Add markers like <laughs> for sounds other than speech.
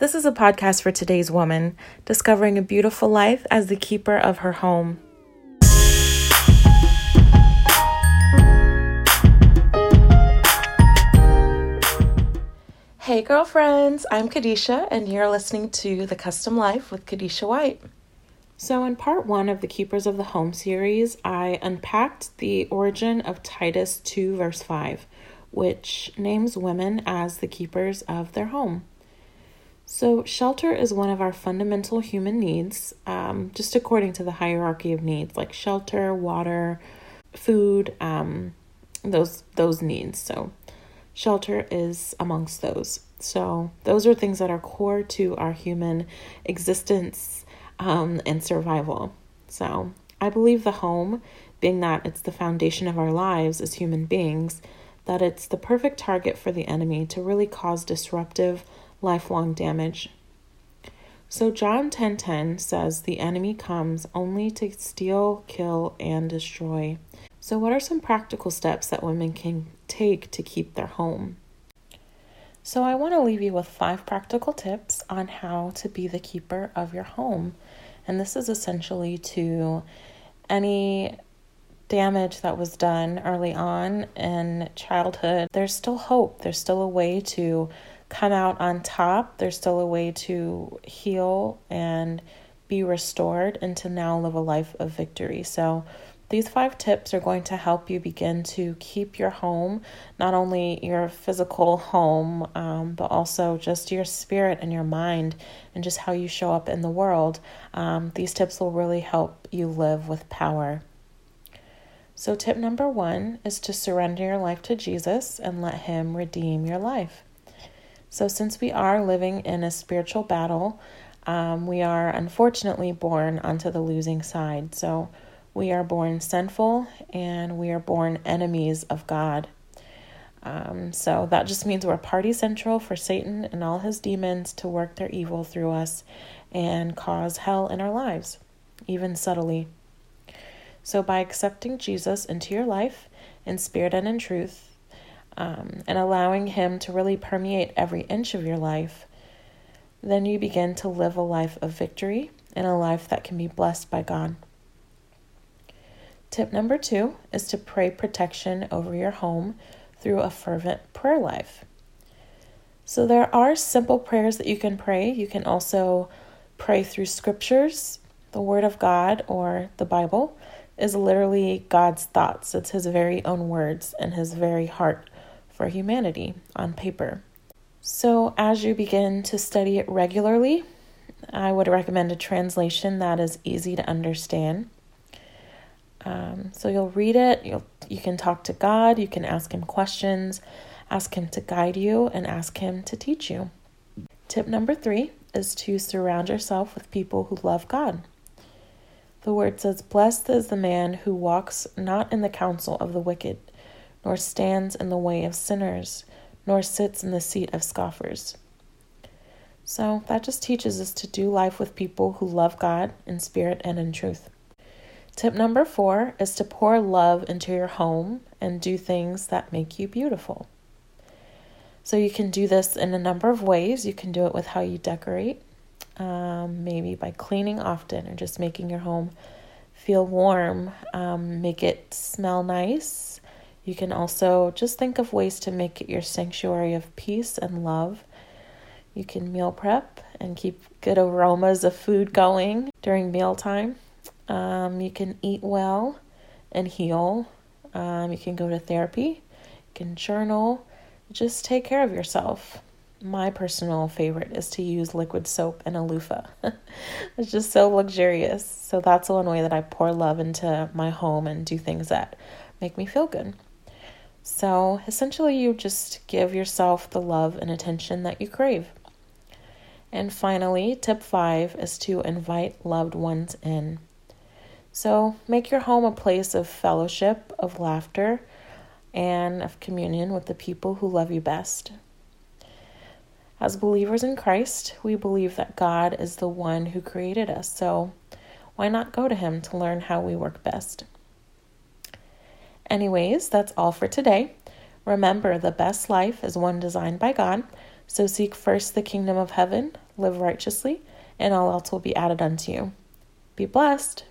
This is a podcast for today's woman, discovering a beautiful life as the keeper of her home. Hey, girlfriends, I'm Kadisha, and you're listening to The Custom Life with Kadisha White. So, in part one of the Keepers of the Home series, I unpacked the origin of Titus 2, verse 5, which names women as the keepers of their home. So, shelter is one of our fundamental human needs, um, just according to the hierarchy of needs, like shelter, water, food, um, those those needs. So, shelter is amongst those. So, those are things that are core to our human existence um, and survival. So I believe the home, being that it's the foundation of our lives as human beings, that it's the perfect target for the enemy to really cause disruptive, lifelong damage. So John 10:10 10, 10 says the enemy comes only to steal, kill and destroy. So what are some practical steps that women can take to keep their home? So I want to leave you with 5 practical tips on how to be the keeper of your home. And this is essentially to any damage that was done early on in childhood. There's still hope, there's still a way to come out on top, there's still a way to heal and be restored and to now live a life of victory. So, these five tips are going to help you begin to keep your home, not only your physical home, um, but also just your spirit and your mind and just how you show up in the world. Um, these tips will really help you live with power. So, tip number one is to surrender your life to Jesus and let Him redeem your life. So, since we are living in a spiritual battle, um, we are unfortunately born onto the losing side. So, we are born sinful and we are born enemies of God. Um, so that just means we're party central for Satan and all his demons to work their evil through us and cause hell in our lives, even subtly. So, by accepting Jesus into your life in spirit and in truth, um, and allowing Him to really permeate every inch of your life, then you begin to live a life of victory and a life that can be blessed by God. Tip number two is to pray protection over your home through a fervent prayer life. So, there are simple prayers that you can pray. You can also pray through scriptures. The Word of God or the Bible is literally God's thoughts, it's His very own words and His very heart for humanity on paper. So, as you begin to study it regularly, I would recommend a translation that is easy to understand. Um, so you'll read it, you'll, you can talk to God, you can ask Him questions, ask Him to guide you, and ask Him to teach you. Tip number three is to surround yourself with people who love God. The word says, Blessed is the man who walks not in the counsel of the wicked, nor stands in the way of sinners, nor sits in the seat of scoffers. So that just teaches us to do life with people who love God in spirit and in truth. Tip number four is to pour love into your home and do things that make you beautiful. So you can do this in a number of ways. You can do it with how you decorate, um, maybe by cleaning often or just making your home feel warm, um, make it smell nice. You can also just think of ways to make it your sanctuary of peace and love. You can meal prep and keep good aromas of food going during mealtime. Um, you can eat well and heal. Um, you can go to therapy. You can journal. Just take care of yourself. My personal favorite is to use liquid soap and a loofah. <laughs> it's just so luxurious. So that's the one way that I pour love into my home and do things that make me feel good. So essentially, you just give yourself the love and attention that you crave. And finally, tip five is to invite loved ones in. So make your home a place of fellowship, of laughter, and of communion with the people who love you best. As believers in Christ, we believe that God is the one who created us, so why not go to Him to learn how we work best? Anyways, that's all for today. Remember, the best life is one designed by God, so seek first the kingdom of heaven, live righteously, and all else will be added unto you. Be blessed.